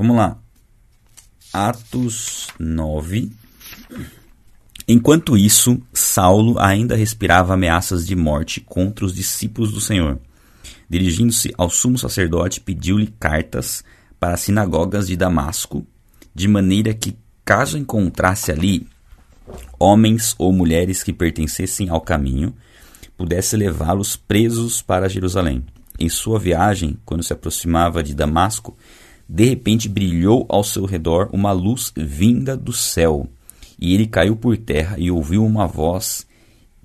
Vamos lá. Atos 9. Enquanto isso, Saulo ainda respirava ameaças de morte contra os discípulos do Senhor. Dirigindo-se ao sumo sacerdote, pediu-lhe cartas para as sinagogas de Damasco, de maneira que, caso encontrasse ali homens ou mulheres que pertencessem ao caminho, pudesse levá-los presos para Jerusalém. Em sua viagem, quando se aproximava de Damasco, de repente brilhou ao seu redor uma luz vinda do céu, e ele caiu por terra e ouviu uma voz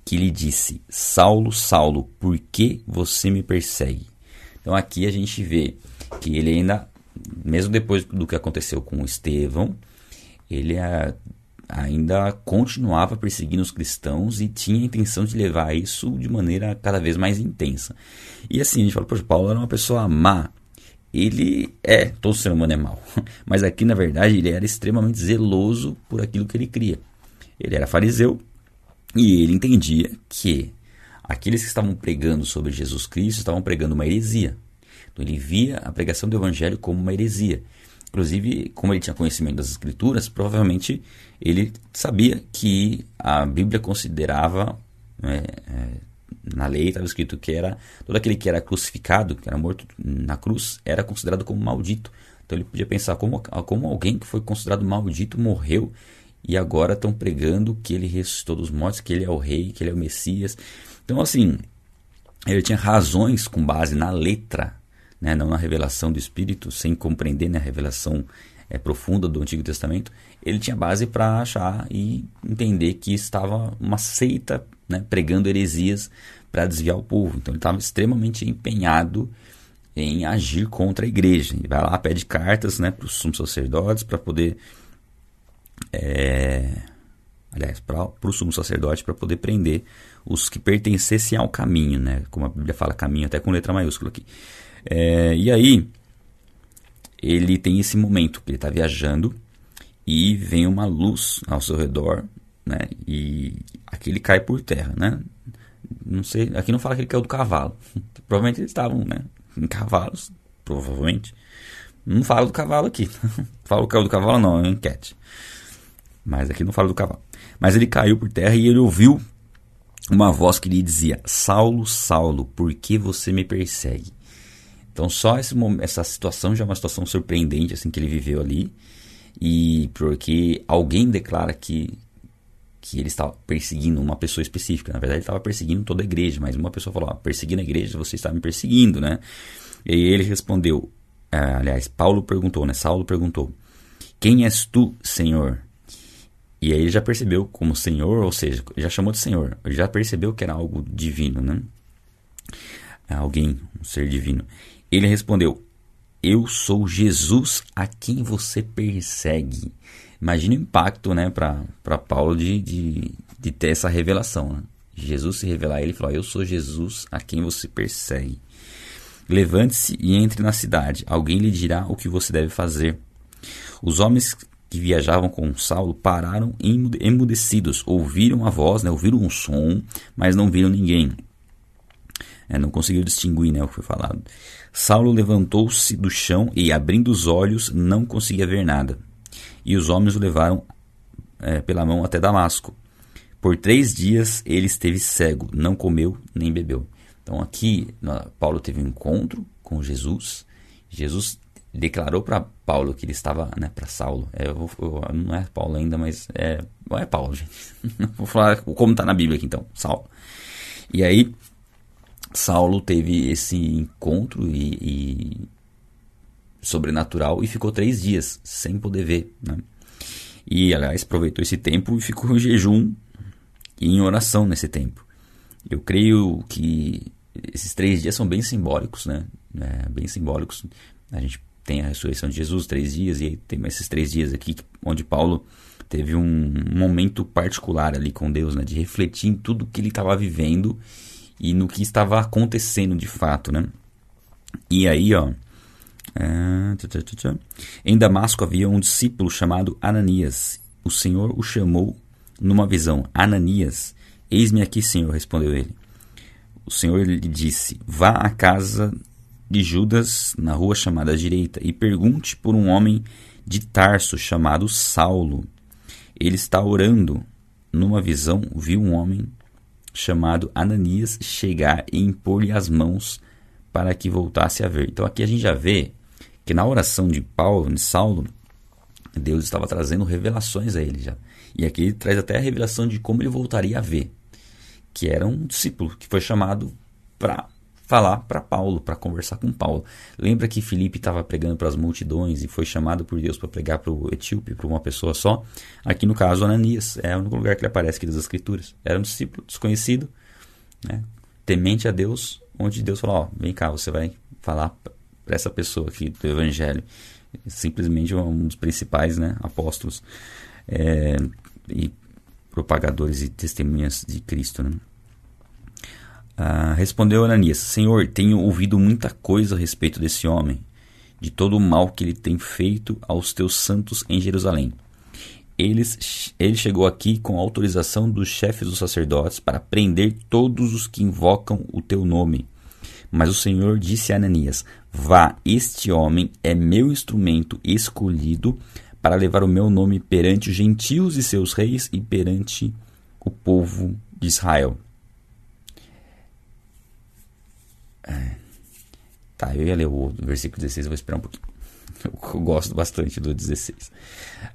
que lhe disse: Saulo, Saulo, por que você me persegue? Então aqui a gente vê que ele ainda, mesmo depois do que aconteceu com Estevão, ele ainda continuava perseguindo os cristãos e tinha a intenção de levar isso de maneira cada vez mais intensa. E assim, a gente fala, poxa, Paulo era uma pessoa má. Ele é, todo ser humano é mau. Mas aqui, na verdade, ele era extremamente zeloso por aquilo que ele cria. Ele era fariseu e ele entendia que aqueles que estavam pregando sobre Jesus Cristo estavam pregando uma heresia. Então ele via a pregação do evangelho como uma heresia. Inclusive, como ele tinha conhecimento das escrituras, provavelmente ele sabia que a Bíblia considerava, né, é, na lei estava escrito que era todo aquele que era crucificado, que era morto na cruz, era considerado como maldito. Então ele podia pensar como, como alguém que foi considerado maldito morreu e agora estão pregando que ele ressuscitou dos mortos, que ele é o rei, que ele é o Messias. Então, assim, ele tinha razões com base na letra, né, não na revelação do Espírito, sem compreender né, a revelação é, profunda do Antigo Testamento, ele tinha base para achar e entender que estava uma seita né, pregando heresias para desviar o povo. Então ele estava extremamente empenhado em agir contra a igreja. Ele vai lá, pede cartas né, para os sumos sacerdotes para poder. É, aliás, para o sumo sacerdote para poder prender os que pertencessem ao caminho, né? Como a Bíblia fala, caminho, até com letra maiúscula aqui. É, e aí, ele tem esse momento que ele está viajando e vem uma luz ao seu redor, né? E aqui ele cai por terra, né? Não sei, aqui não fala que ele caiu do cavalo. Provavelmente eles estavam, né? Em cavalos, provavelmente. Não fala do cavalo aqui. fala o caiu do cavalo não, é uma enquete. Mas aqui não fala do cavalo. Mas ele caiu por terra e ele ouviu uma voz que lhe dizia: Saulo, Saulo, por que você me persegue? Então só esse, essa situação já é uma situação surpreendente assim que ele viveu ali e porque alguém declara que que ele estava perseguindo uma pessoa específica. Na verdade, ele estava perseguindo toda a igreja, mas uma pessoa falou: ah, perseguindo a igreja, você está me perseguindo, né? E ele respondeu: é, aliás, Paulo perguntou, né? Saulo perguntou: Quem és tu, Senhor? E aí ele já percebeu como Senhor, ou seja, já chamou de Senhor, já percebeu que era algo divino, né? Alguém, um ser divino. Ele respondeu: Eu sou Jesus a quem você persegue. Imagina o impacto né, para Paulo de, de, de, ter essa revelação. Né? Jesus se revelar a ele e falar: Eu sou Jesus a quem você persegue. Levante-se e entre na cidade. Alguém lhe dirá o que você deve fazer. Os homens que viajavam com Saulo pararam emudecidos, ouviram a voz, né, ouviram um som, mas não viram ninguém. É, não conseguiu distinguir né, o que foi falado. Saulo levantou-se do chão e, abrindo os olhos, não conseguia ver nada. E os homens o levaram é, pela mão até Damasco. Por três dias ele esteve cego, não comeu nem bebeu. Então aqui Paulo teve um encontro com Jesus. Jesus declarou para Paulo que ele estava, né, para Saulo. É, eu, eu, não é Paulo ainda, mas é, não é Paulo, gente. Vou falar como está na Bíblia aqui então, Saulo. E aí Saulo teve esse encontro e, e, sobrenatural e ficou três dias sem poder ver. Né? E, aliás, aproveitou esse tempo e ficou em jejum e em oração nesse tempo. Eu creio que esses três dias são bem simbólicos, né? É, bem simbólicos. A gente tem a ressurreição de Jesus, três dias, e aí tem esses três dias aqui onde Paulo teve um momento particular ali com Deus, né? De refletir em tudo que ele estava vivendo e no que estava acontecendo de fato, né? E aí, ó, é, em Damasco havia um discípulo chamado Ananias. O Senhor o chamou numa visão. Ananias, eis-me aqui, Senhor, respondeu ele. O Senhor lhe disse: Vá à casa de Judas, na rua chamada direita, e pergunte por um homem de Tarso chamado Saulo. Ele está orando. Numa visão, viu um homem chamado Ananias chegar e impor-lhe as mãos para que voltasse a ver. Então aqui a gente já vê que na oração de Paulo, de Saulo, Deus estava trazendo revelações a ele já. E aqui ele traz até a revelação de como ele voltaria a ver, que era um discípulo que foi chamado para falar para Paulo, para conversar com Paulo. Lembra que Filipe estava pregando para as multidões e foi chamado por Deus para pregar para o etíope, para uma pessoa só? Aqui no caso, Ananias, é o único lugar que ele aparece aqui das Escrituras. Era um discípulo desconhecido, né, temente a Deus, onde Deus falou: Ó, vem cá, você vai falar para essa pessoa aqui do Evangelho. Simplesmente um dos principais né, apóstolos é, e propagadores e testemunhas de Cristo. Né? Ah, respondeu Ananias: Senhor, tenho ouvido muita coisa a respeito desse homem, de todo o mal que ele tem feito aos teus santos em Jerusalém. Eles, ele chegou aqui com autorização dos chefes dos sacerdotes para prender todos os que invocam o teu nome. Mas o Senhor disse a Ananias: Vá, este homem é meu instrumento escolhido para levar o meu nome perante os gentios e seus reis e perante o povo de Israel. É. Tá, eu ia ler o versículo 16, eu vou esperar um pouquinho. Eu gosto bastante do 16.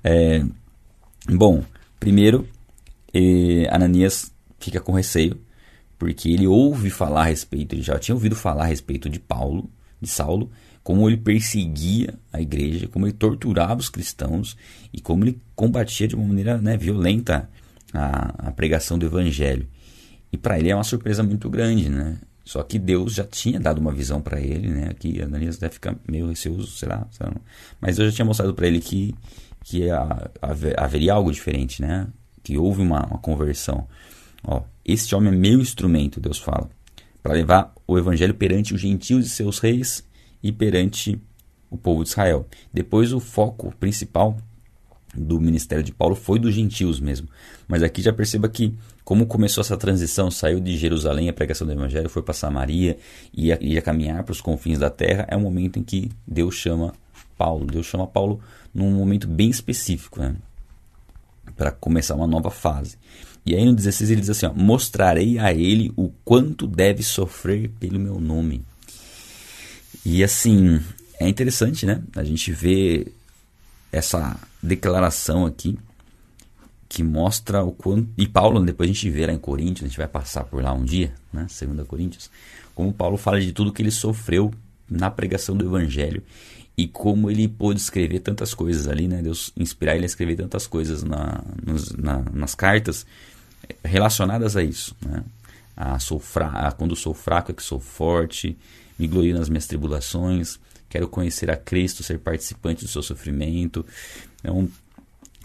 É, bom, primeiro, Ananias fica com receio, porque ele ouve falar a respeito, ele já tinha ouvido falar a respeito de Paulo, de Saulo, como ele perseguia a igreja, como ele torturava os cristãos e como ele combatia de uma maneira né, violenta a, a pregação do evangelho. E para ele é uma surpresa muito grande, né? Só que Deus já tinha dado uma visão para ele, né? Que Ananias deve ficar meio receoso, será Mas eu já tinha mostrado para ele que, que haveria algo diferente, né? Que houve uma, uma conversão. Ó, este homem é meu instrumento, Deus fala, para levar o evangelho perante os gentios e seus reis e perante o povo de Israel. Depois o foco principal do ministério de Paulo foi dos gentios mesmo. Mas aqui já perceba que como começou essa transição, saiu de Jerusalém a pregação do evangelho, foi para Samaria e ia, ia caminhar para os confins da terra, é um momento em que Deus chama Paulo. Deus chama Paulo num momento bem específico, né? para começar uma nova fase. E aí no 16 ele diz assim: ó, Mostrarei a ele o quanto deve sofrer pelo meu nome. E assim, é interessante, né? A gente vê essa declaração aqui que mostra o quanto. E Paulo, depois a gente vê lá em Coríntios, a gente vai passar por lá um dia, né? 2 Coríntios, como Paulo fala de tudo que ele sofreu na pregação do Evangelho e como ele pôde escrever tantas coisas ali, né? Deus inspirar ele a escrever tantas coisas na, nos, na, nas cartas relacionadas a isso, né? A, sou fra a quando sou fraco é que sou forte, me glorio nas minhas tribulações, quero conhecer a Cristo, ser participante do seu sofrimento. Então,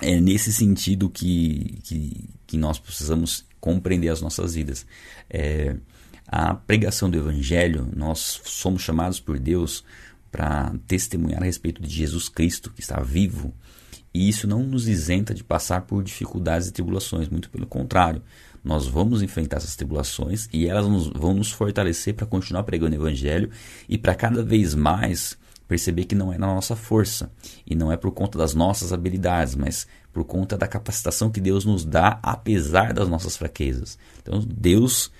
é nesse sentido que, que, que nós precisamos compreender as nossas vidas. É, a pregação do Evangelho, nós somos chamados por Deus para testemunhar a respeito de Jesus Cristo, que está vivo, e isso não nos isenta de passar por dificuldades e tribulações, muito pelo contrário. Nós vamos enfrentar essas tribulações e elas nos, vão nos fortalecer para continuar pregando o Evangelho e para cada vez mais perceber que não é na nossa força e não é por conta das nossas habilidades, mas por conta da capacitação que Deus nos dá apesar das nossas fraquezas. Então Deus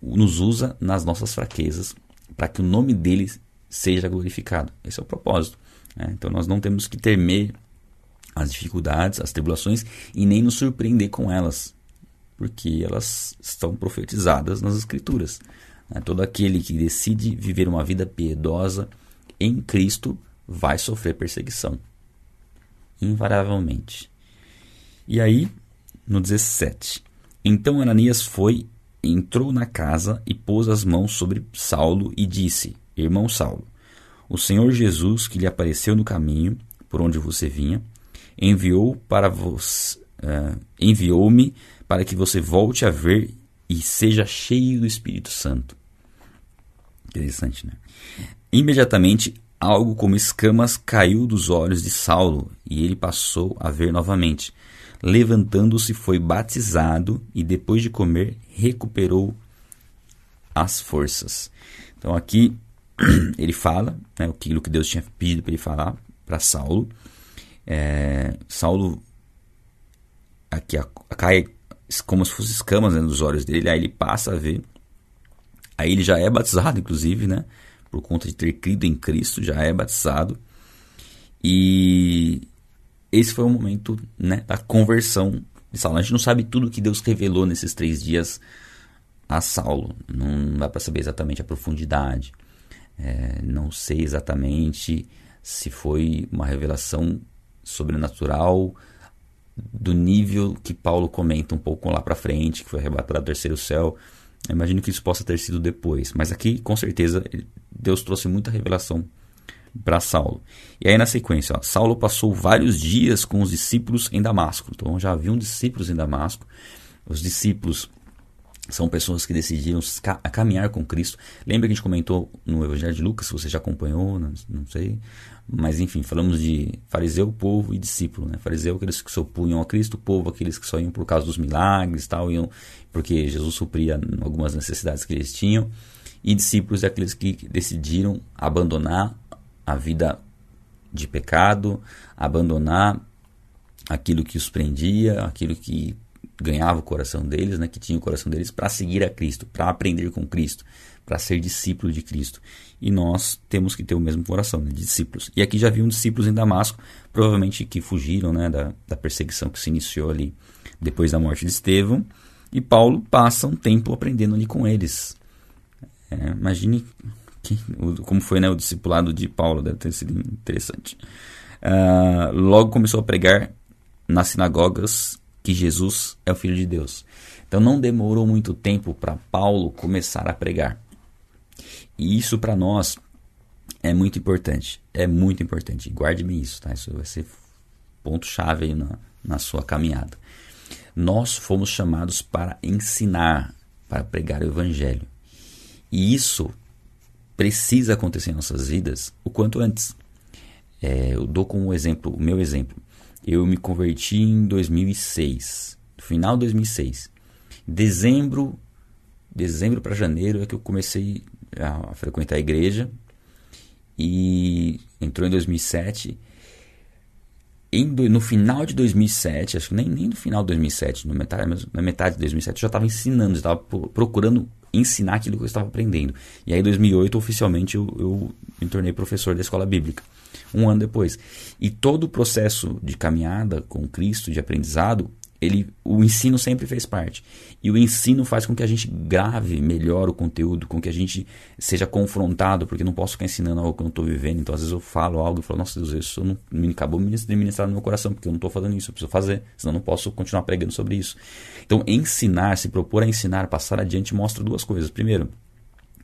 nos usa nas nossas fraquezas para que o nome dele seja glorificado. Esse é o propósito. Né? Então nós não temos que temer as dificuldades, as tribulações e nem nos surpreender com elas, porque elas estão profetizadas nas Escrituras. Né? Todo aquele que decide viver uma vida piedosa em Cristo vai sofrer perseguição. Invariavelmente. E aí, no 17. Então Ananias foi, entrou na casa e pôs as mãos sobre Saulo e disse: Irmão Saulo, o Senhor Jesus, que lhe apareceu no caminho por onde você vinha, enviou para você, uh, enviou-me para que você volte a ver e seja cheio do Espírito Santo. Interessante, né? Imediatamente, algo como escamas caiu dos olhos de Saulo e ele passou a ver novamente. Levantando-se, foi batizado e, depois de comer, recuperou as forças. Então, aqui ele fala né, aquilo que Deus tinha pedido para ele falar para Saulo. É, Saulo aqui cai como se fossem escamas né, nos olhos dele, aí ele passa a ver. Aí ele já é batizado, inclusive, né? Por conta de ter crido em Cristo, já é batizado. E esse foi o momento né, da conversão de Saulo. A gente não sabe tudo que Deus revelou nesses três dias a Saulo. Não dá para saber exatamente a profundidade. É, não sei exatamente se foi uma revelação sobrenatural do nível que Paulo comenta um pouco lá para frente, que foi arrebatado ao terceiro céu. Eu imagino que isso possa ter sido depois, mas aqui com certeza Deus trouxe muita revelação para Saulo. E aí na sequência, ó, Saulo passou vários dias com os discípulos em Damasco. Então já haviam discípulos em Damasco. Os discípulos são pessoas que decidiram caminhar com Cristo. Lembra que a gente comentou no Evangelho de Lucas, se você já acompanhou, não, sei. Mas enfim, falamos de fariseu, povo e discípulo. Né? Fariseu, aqueles que se opunham a Cristo, povo, aqueles que só iam por causa dos milagres, tal, iam porque Jesus supria algumas necessidades que eles tinham. E discípulos, aqueles que decidiram abandonar a vida de pecado, abandonar aquilo que os prendia, aquilo que ganhava o coração deles, né, que tinha o coração deles, para seguir a Cristo, para aprender com Cristo, para ser discípulo de Cristo. E nós temos que ter o mesmo coração, né, de discípulos. E aqui já haviam discípulos em Damasco, provavelmente que fugiram né, da, da perseguição que se iniciou ali depois da morte de Estevão. E Paulo passa um tempo aprendendo ali com eles. É, imagine que, como foi né, o discipulado de Paulo, deve ter sido interessante. Uh, logo começou a pregar nas sinagogas que Jesus é o Filho de Deus. Então não demorou muito tempo para Paulo começar a pregar. E isso para nós é muito importante. É muito importante. Guarde bem isso, tá? Isso vai ser ponto-chave na, na sua caminhada. Nós fomos chamados para ensinar, para pregar o Evangelho. E isso precisa acontecer em nossas vidas o quanto antes. É, eu dou como exemplo, o meu exemplo. Eu me converti em 2006, no final de 2006. Dezembro, dezembro para janeiro é que eu comecei a frequentar a igreja e entrou em 2007. Em, no final de 2007, acho que nem, nem no final de 2007, no metade, na metade de 2007, eu já estava ensinando, estava procurando ensinar aquilo que eu estava aprendendo. E aí, em 2008, oficialmente, eu, eu me tornei professor da escola bíblica um ano depois. E todo o processo de caminhada com Cristo, de aprendizado, ele, o ensino sempre fez parte. E o ensino faz com que a gente grave melhor o conteúdo, com que a gente seja confrontado, porque não posso ficar ensinando algo que eu não estou vivendo. Então, às vezes eu falo algo e falo, nossa Deus, isso não, me acabou de ministrar no meu coração, porque eu não estou fazendo isso, eu preciso fazer, senão não posso continuar pregando sobre isso. Então, ensinar, se propor a ensinar, passar adiante, mostra duas coisas. Primeiro,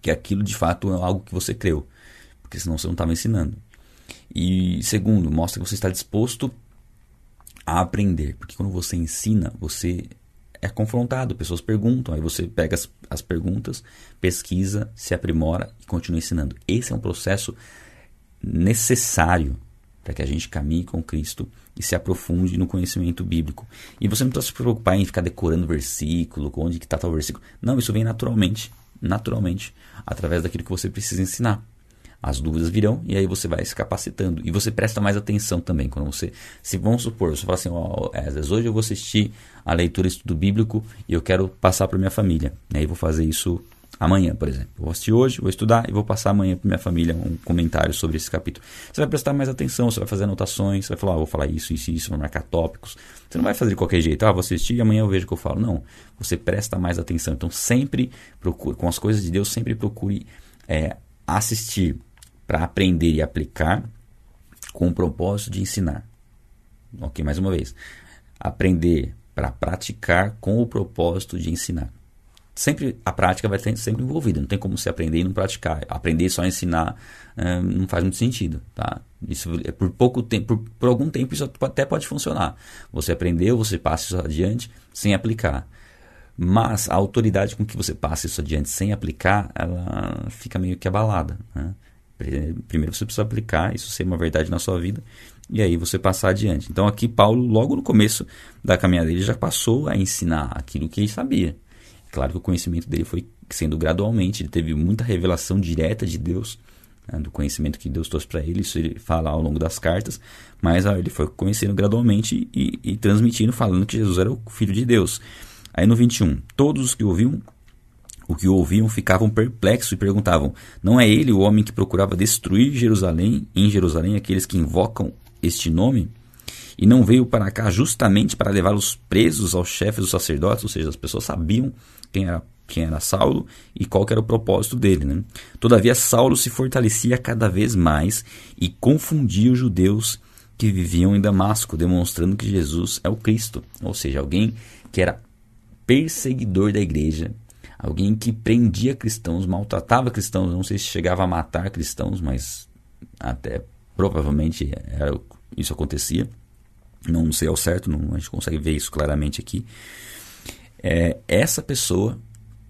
que aquilo de fato é algo que você creu, porque senão você não estava ensinando. E segundo, mostra que você está disposto a aprender, porque quando você ensina, você é confrontado, pessoas perguntam, aí você pega as, as perguntas, pesquisa, se aprimora e continua ensinando. Esse é um processo necessário para que a gente caminhe com Cristo e se aprofunde no conhecimento bíblico. E você não precisa se preocupar em ficar decorando versículo, onde que está tal versículo. Não, isso vem naturalmente, naturalmente, através daquilo que você precisa ensinar as dúvidas virão e aí você vai se capacitando. E você presta mais atenção também. Quando você, se vamos supor, você fala assim, ó, às vezes hoje eu vou assistir a leitura estudo bíblico e eu quero passar para minha família. Né? E aí vou fazer isso amanhã, por exemplo. vou assistir hoje, vou estudar e vou passar amanhã para minha família um comentário sobre esse capítulo. Você vai prestar mais atenção, você vai fazer anotações, você vai falar, ah, vou falar isso, isso, isso, vou marcar tópicos. Você não vai fazer de qualquer jeito, ah, vou assistir e amanhã eu vejo o que eu falo. Não, você presta mais atenção. Então sempre procure, com as coisas de Deus, sempre procure é, assistir para aprender e aplicar com o propósito de ensinar. Ok, mais uma vez. Aprender para praticar com o propósito de ensinar. Sempre a prática vai estar sempre envolvida. Não tem como você aprender e não praticar. Aprender só ensinar uh, não faz muito sentido, tá? Isso é por pouco tempo, por, por algum tempo isso até pode funcionar. Você aprendeu, você passa isso adiante sem aplicar. Mas a autoridade com que você passa isso adiante sem aplicar, ela fica meio que abalada. Né? Primeiro você precisa aplicar isso ser uma verdade na sua vida e aí você passar adiante. Então aqui Paulo, logo no começo da caminhada dele, já passou a ensinar aquilo que ele sabia. Claro que o conhecimento dele foi sendo gradualmente, ele teve muita revelação direta de Deus né, do conhecimento que Deus trouxe para ele, isso ele fala ao longo das cartas, mas ó, ele foi conhecendo gradualmente e, e transmitindo, falando que Jesus era o Filho de Deus. Aí no 21, todos os que ouviam o que ouviam ficavam perplexos e perguntavam: Não é ele o homem que procurava destruir Jerusalém, em Jerusalém, aqueles que invocam este nome? E não veio para cá justamente para levá-los presos aos chefes dos sacerdotes, ou seja, as pessoas sabiam quem era quem era Saulo e qual era o propósito dele. Né? Todavia, Saulo se fortalecia cada vez mais e confundia os judeus que viviam em Damasco, demonstrando que Jesus é o Cristo, ou seja, alguém que era perseguidor da igreja, alguém que prendia cristãos, maltratava cristãos, não sei se chegava a matar cristãos, mas até provavelmente era, isso acontecia. Não sei ao certo, não, a gente consegue ver isso claramente aqui. É, essa pessoa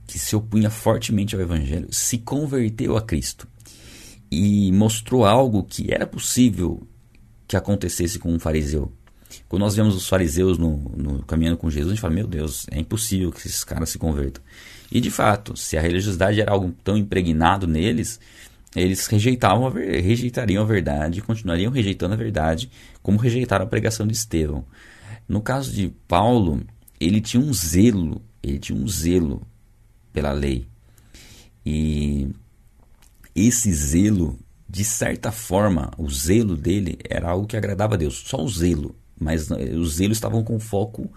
que se opunha fortemente ao Evangelho, se converteu a Cristo e mostrou algo que era possível que acontecesse com um fariseu. Quando nós vemos os fariseus no, no caminhando com Jesus, a gente fala: Meu Deus, é impossível que esses caras se convertam. E de fato, se a religiosidade era algo tão impregnado neles, eles rejeitavam a, rejeitariam a verdade, continuariam rejeitando a verdade, como rejeitaram a pregação de Estevão. No caso de Paulo, ele tinha um zelo, ele tinha um zelo pela lei. E esse zelo, de certa forma, o zelo dele era algo que agradava a Deus, só o zelo, mas os zelos estavam com foco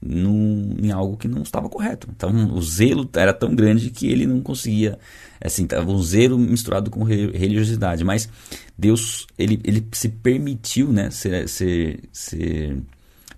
no, em algo que não estava correto. Então, o zelo era tão grande que ele não conseguia, assim, estava um zelo misturado com religiosidade, mas Deus, ele, ele se permitiu, né, ser, ser, ser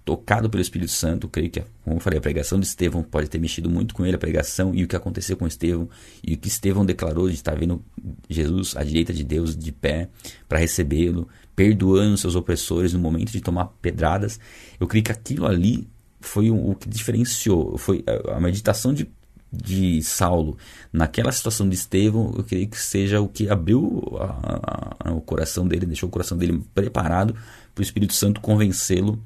tocado pelo Espírito Santo, creio que, como eu falei, a pregação de Estevão pode ter mexido muito com ele, a pregação e o que aconteceu com Estevão, e o que Estevão declarou de estar vendo Jesus à direita de Deus de pé para recebê-lo, perdoando seus opressores no momento de tomar pedradas. Eu creio que aquilo ali foi o, que diferenciou, foi a, a meditação de de Saulo naquela situação de Estevão, eu creio que seja o que abriu a, a, o coração dele, deixou o coração dele preparado para o Espírito Santo convencê-lo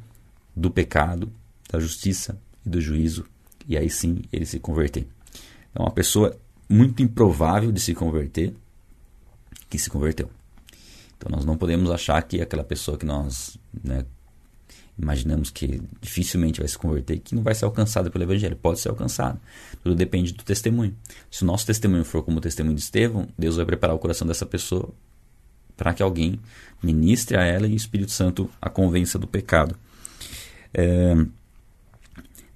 do pecado, da justiça e do juízo, e aí sim ele se converter. Então, uma pessoa muito improvável de se converter, que se converteu. Então, nós não podemos achar que aquela pessoa que nós né, imaginamos que dificilmente vai se converter, que não vai ser alcançada pelo Evangelho. Pode ser alcançado. Tudo depende do testemunho. Se o nosso testemunho for como o testemunho de Estevão, Deus vai preparar o coração dessa pessoa para que alguém ministre a ela e o Espírito Santo a convença do pecado. É,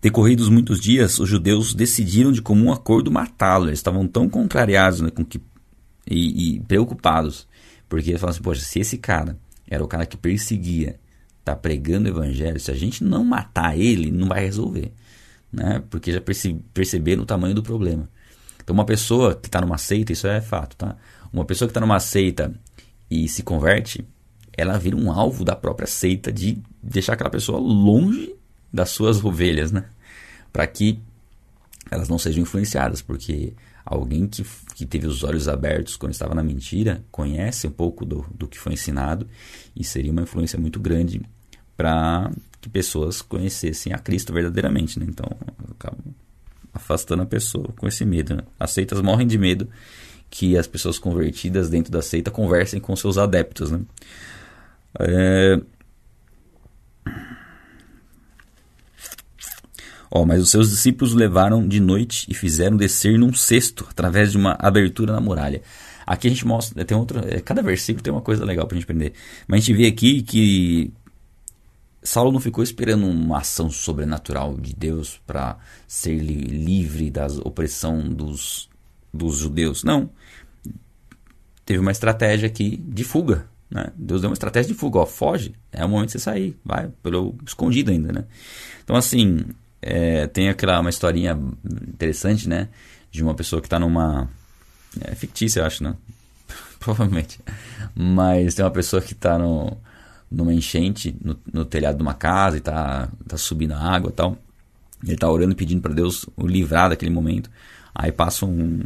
decorridos muitos dias, os judeus decidiram de comum acordo matá-lo. Eles estavam tão contrariados né, com que, e, e, preocupados, porque eles falavam assim: poxa, se esse cara era o cara que perseguia, tá pregando o evangelho, se a gente não matar ele, não vai resolver. Né? Porque já perce, perceberam o tamanho do problema. Então, uma pessoa que está numa seita, isso é fato, tá? Uma pessoa que está numa seita e se converte, ela vira um alvo da própria seita de deixar aquela pessoa longe das suas ovelhas, né? Para que elas não sejam influenciadas, porque alguém que, que teve os olhos abertos quando estava na mentira conhece um pouco do, do que foi ensinado e seria uma influência muito grande para que pessoas conhecessem a Cristo verdadeiramente, né? Então, acaba afastando a pessoa com esse medo. Né? As seitas morrem de medo que as pessoas convertidas dentro da seita conversem com seus adeptos, né? É... Mas os seus discípulos levaram de noite e fizeram descer num cesto através de uma abertura na muralha. Aqui a gente mostra, tem outro, é, cada versículo tem uma coisa legal para a gente aprender. Mas a gente vê aqui que Saulo não ficou esperando uma ação sobrenatural de Deus para ser livre da opressão dos, dos judeus. Não. Teve uma estratégia aqui de fuga. Né? Deus deu uma estratégia de fuga, ó, foge, é o momento de você sair, vai pelo escondido ainda, né? Então assim, é, tem aquela uma historinha interessante, né, de uma pessoa que está numa é fictícia, eu acho, né? Provavelmente. Mas tem uma pessoa que está no, numa enchente no, no, telhado de uma casa e está tá subindo a água e tal. Ele está orando pedindo para Deus o livrar daquele momento. Aí passa um,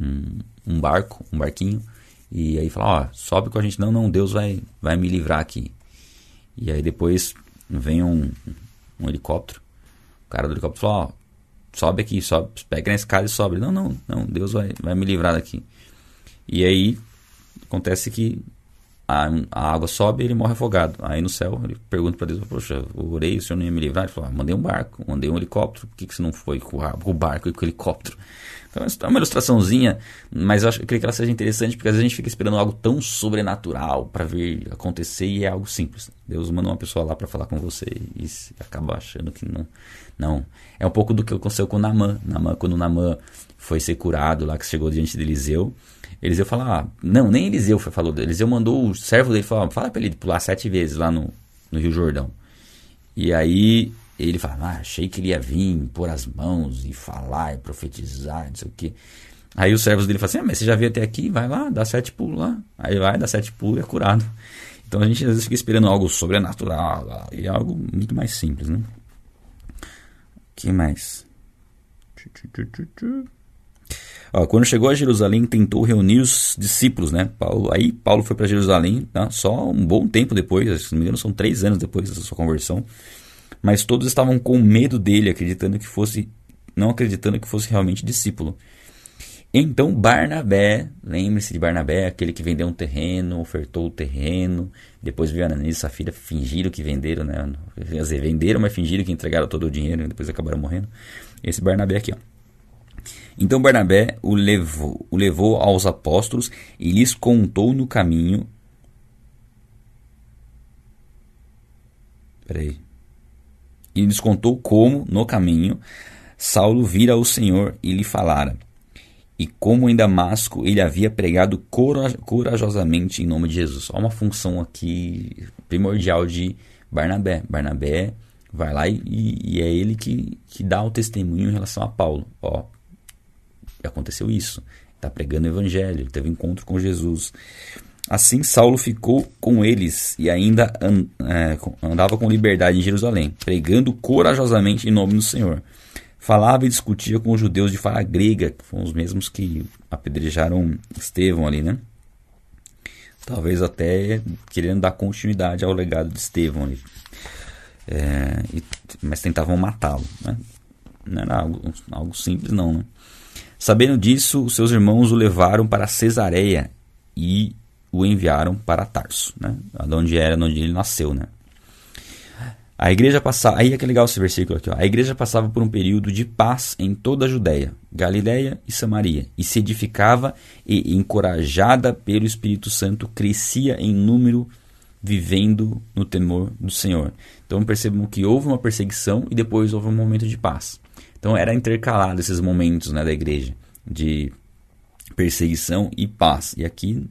um, um barco, um barquinho, e aí fala, ó, sobe com a gente. Não, não, Deus vai, vai me livrar aqui. E aí depois vem um, um helicóptero. O cara do helicóptero fala, ó, sobe aqui, sobe, pega na escada e sobe. Não, não, não, Deus vai, vai me livrar daqui. E aí Acontece que a, a, água sobe e ele morre afogado. Aí no céu ele pergunta para Deus: Poxa, eu orei, o senhor não ia me livrar? Ele falou: ah, Mandei um barco, mandei um helicóptero, por que, que você não foi com o barco e com o helicóptero? Então é uma ilustraçãozinha, mas eu, acho, eu creio que ela seja interessante porque às vezes a gente fica esperando algo tão sobrenatural para ver acontecer e é algo simples. Deus manda uma pessoa lá para falar com você e acaba achando que não. Não. É um pouco do que aconteceu com o Namã. Namã quando Namã foi ser curado lá, que chegou diante de Eliseu. Eliseu falou, ah, não, nem Eliseu falou, Eliseu mandou o servo dele falar, fala para ele pular sete vezes lá no, no Rio Jordão. E aí ele fala, ah, achei que ele ia vir, pôr as mãos e falar e profetizar, não sei o que. Aí os servos dele falam assim, ah, mas você já veio até aqui, vai lá, dá sete pulos lá. Aí vai, dá sete pulos e é curado. Então a gente às vezes fica esperando algo sobrenatural e é algo muito mais simples, né? que mais? Ó, quando chegou a Jerusalém, tentou reunir os discípulos, né? Paulo, aí Paulo foi para Jerusalém, tá? só um bom tempo depois, se não me engano, são três anos depois da sua conversão. Mas todos estavam com medo dele, acreditando que fosse, não acreditando que fosse realmente discípulo. Então Barnabé, lembre-se de Barnabé, aquele que vendeu um terreno, ofertou o terreno, depois viu Ananias e Safira, fingiram que venderam, né? Quer dizer, venderam, mas fingiram que entregaram todo o dinheiro e depois acabaram morrendo. Esse Barnabé aqui, ó. Então Barnabé o levou, o levou aos apóstolos e lhes contou no caminho. Peraí. E lhes contou como, no caminho, Saulo vira o Senhor e lhe falara e como em Damasco ele havia pregado corajosamente em nome de Jesus. Há uma função aqui primordial de Barnabé. Barnabé vai lá e, e é ele que, que dá o testemunho em relação a Paulo. Ó, aconteceu isso. Está pregando o evangelho, teve encontro com Jesus. Assim Saulo ficou com eles e ainda é, andava com liberdade em Jerusalém, pregando corajosamente em nome do Senhor falava e discutia com os judeus de fala grega, que foram os mesmos que apedrejaram Estevão ali, né? Talvez até querendo dar continuidade ao legado de Estevão ali. É, e, mas tentavam matá-lo, né? Não era algo, algo simples não, né? Sabendo disso, os seus irmãos o levaram para Cesareia e o enviaram para Tarso, né? Onde era, onde ele nasceu, né? A igreja passava, aí é que é legal esse versículo aqui, ó. A igreja passava por um período de paz em toda a Judéia, Galiléia e Samaria, e se edificava e encorajada pelo Espírito Santo crescia em número vivendo no temor do Senhor. Então percebam que houve uma perseguição e depois houve um momento de paz. Então era intercalado esses momentos né, da igreja de perseguição e paz. E aqui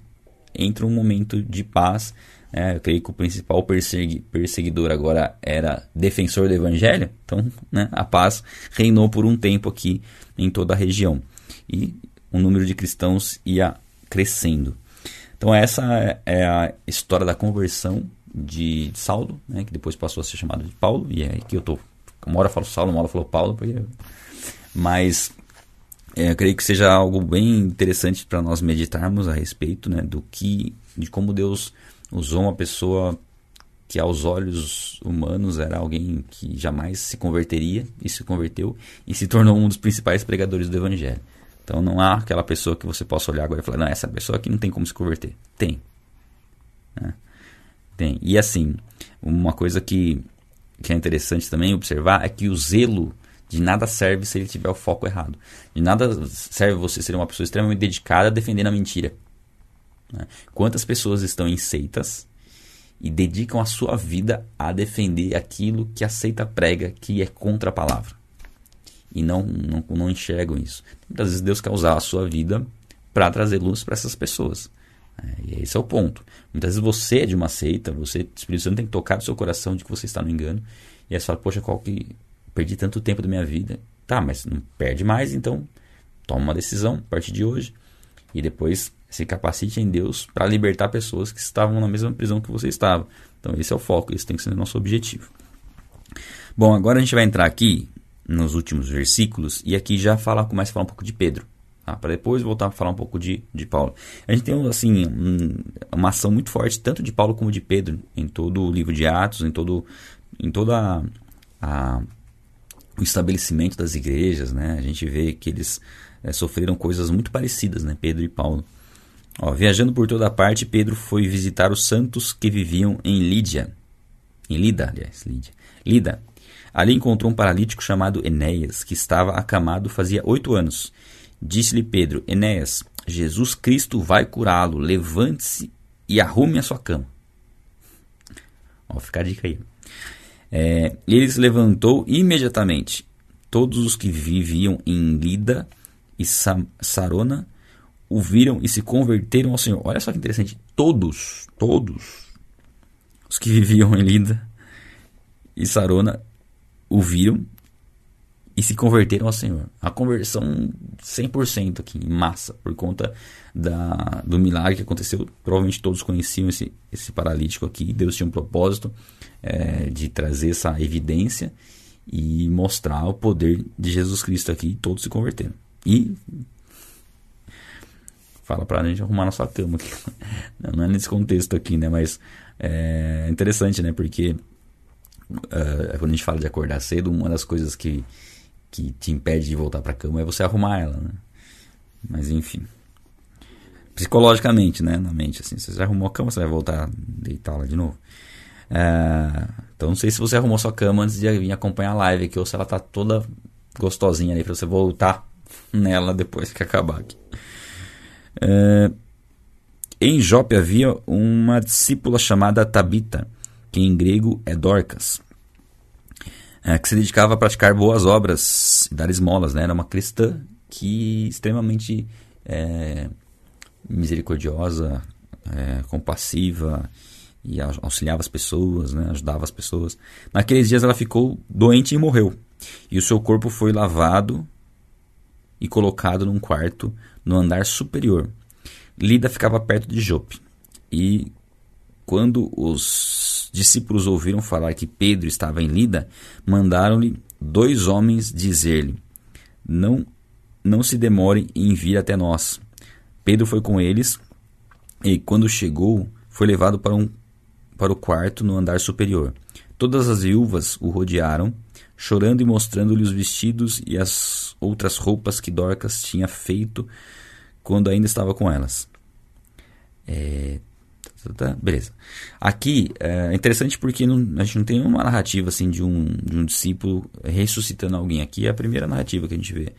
entra um momento de paz é, eu creio que o principal persegui perseguidor agora era defensor do evangelho. Então, né, a paz reinou por um tempo aqui em toda a região. E o número de cristãos ia crescendo. Então, essa é a história da conversão de Saulo, né, que depois passou a ser chamado de Paulo. E é que eu tô. Uma hora Saulo, uma hora Paulo. Porque... Mas é, eu creio que seja algo bem interessante para nós meditarmos a respeito né, do que, de como Deus usou uma pessoa que aos olhos humanos era alguém que jamais se converteria e se converteu e se tornou um dos principais pregadores do evangelho. Então não há aquela pessoa que você possa olhar agora e falar, não, essa pessoa aqui não tem como se converter. Tem. Né? Tem. E assim, uma coisa que, que é interessante também observar é que o zelo de nada serve se ele tiver o foco errado. De nada serve você ser uma pessoa extremamente dedicada a defender a mentira. Né? Quantas pessoas estão em seitas e dedicam a sua vida a defender aquilo que a seita prega, que é contra a palavra. E não, não, não enxergam isso. Muitas vezes Deus quer usar a sua vida para trazer luz para essas pessoas. É, e esse é o ponto. Muitas vezes você é de uma seita, você, o Espírito Santo tem que tocar no seu coração de que você está no engano. E aí você fala, poxa, qual que. Perdi tanto tempo da minha vida. Tá, mas não perde mais, então toma uma decisão a partir de hoje. E depois se capacite em Deus para libertar pessoas que estavam na mesma prisão que você estava. Então esse é o foco, esse tem que ser o nosso objetivo. Bom, agora a gente vai entrar aqui nos últimos versículos e aqui já fala, começa a falar um pouco de Pedro. Tá? Para depois voltar a falar um pouco de, de Paulo. A gente tem assim um, uma ação muito forte tanto de Paulo como de Pedro em todo o livro de Atos, em todo em toda a, a, o estabelecimento das igrejas, né? A gente vê que eles é, sofreram coisas muito parecidas, né? Pedro e Paulo. Ó, viajando por toda parte, Pedro foi visitar os santos que viviam em Lídia. Em Lida, aliás, Lídia. Lida. Ali encontrou um paralítico chamado Enéas, que estava acamado fazia oito anos. Disse-lhe Pedro: Enéas, Jesus Cristo vai curá-lo. Levante-se e arrume a sua cama. Ó, fica a dica aí. É, ele se levantou imediatamente. Todos os que viviam em Lida e Sarona o viram e se converteram ao Senhor. Olha só que interessante. Todos, todos os que viviam em Lida e Sarona o viram e se converteram ao Senhor. A conversão 100% aqui, em massa, por conta da, do milagre que aconteceu. Provavelmente todos conheciam esse, esse paralítico aqui. Deus tinha um propósito é, de trazer essa evidência e mostrar o poder de Jesus Cristo aqui. Todos se converteram. E fala para a gente arrumar nossa cama aqui. Não é nesse contexto aqui, né? Mas é interessante, né? Porque uh, quando a gente fala de acordar cedo, uma das coisas que, que te impede de voltar para a cama é você arrumar ela, né? Mas enfim. Psicologicamente, né? Na mente, assim. Você arrumou a cama, você vai voltar a deitá-la de novo. Uh, então não sei se você arrumou sua cama antes de vir acompanhar a live aqui ou se ela tá toda gostosinha ali para você voltar nela depois que acabar aqui. Uh, em Jope havia uma discípula chamada Tabita, que em grego é Dorcas, é, que se dedicava a praticar boas obras e dar esmolas. Né? Era uma cristã que extremamente é, misericordiosa, é, compassiva e auxiliava as pessoas, né? ajudava as pessoas. Naqueles dias ela ficou doente e morreu. E o seu corpo foi lavado e colocado num quarto no andar superior. Lida ficava perto de Jope. E quando os discípulos ouviram falar que Pedro estava em Lida, mandaram-lhe dois homens dizer-lhe: Não, não se demore em vir até nós. Pedro foi com eles e, quando chegou, foi levado para, um, para o quarto no andar superior. Todas as viúvas o rodearam, chorando e mostrando-lhe os vestidos e as outras roupas que Dorcas tinha feito quando ainda estava com elas. É, Tá, beleza. Aqui é interessante porque não, a gente não tem uma narrativa assim de um, de um discípulo ressuscitando alguém. Aqui é a primeira narrativa que a gente vê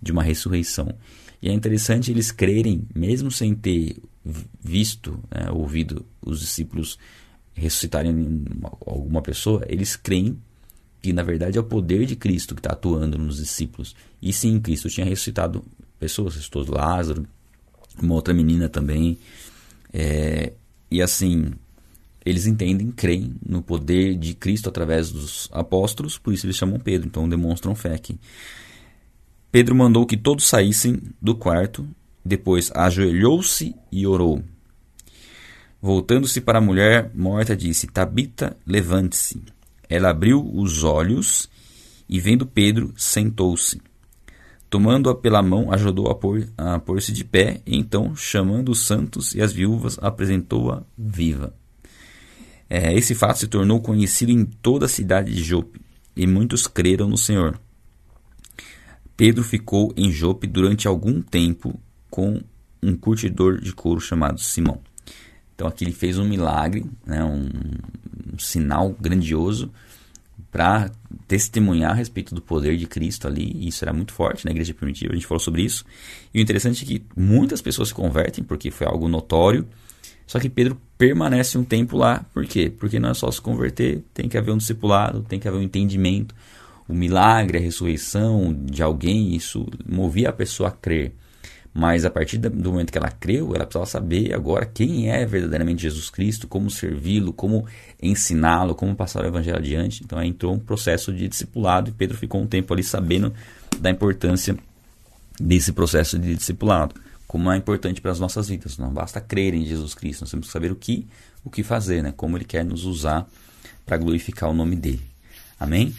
de uma ressurreição. E é interessante eles crerem, mesmo sem ter visto, né, ouvido os discípulos ressuscitarem alguma pessoa, eles creem que na verdade é o poder de Cristo que está atuando nos discípulos. E sim, Cristo tinha ressuscitado pessoas, ressuscitou Lázaro, uma outra menina também. É, e assim, eles entendem, creem no poder de Cristo através dos apóstolos, por isso eles chamam Pedro, então demonstram fé aqui. Pedro mandou que todos saíssem do quarto, depois ajoelhou-se e orou. Voltando-se para a mulher morta, disse: Tabita, levante-se. Ela abriu os olhos e, vendo Pedro, sentou-se. Tomando-a pela mão, ajudou a pôr-se pôr de pé, e então, chamando os santos e as viúvas, apresentou-a viva. É, esse fato se tornou conhecido em toda a cidade de Jope, e muitos creram no Senhor. Pedro ficou em Jope durante algum tempo com um curtidor de couro chamado Simão. Então aqui ele fez um milagre, né, um, um sinal grandioso para testemunhar a respeito do poder de Cristo ali, e isso era muito forte na igreja primitiva, a gente falou sobre isso. E o interessante é que muitas pessoas se convertem, porque foi algo notório, só que Pedro permanece um tempo lá, por quê? Porque não é só se converter, tem que haver um discipulado, tem que haver um entendimento. O milagre, a ressurreição de alguém, isso movia a pessoa a crer. Mas a partir do momento que ela creu, ela precisava saber agora quem é verdadeiramente Jesus Cristo, como servi-lo, como ensiná-lo, como passar o evangelho adiante. Então aí entrou um processo de discipulado e Pedro ficou um tempo ali sabendo da importância desse processo de discipulado. Como é importante para as nossas vidas. Não basta crer em Jesus Cristo, nós temos que saber o que, o que fazer, né? como ele quer nos usar para glorificar o nome dele. Amém?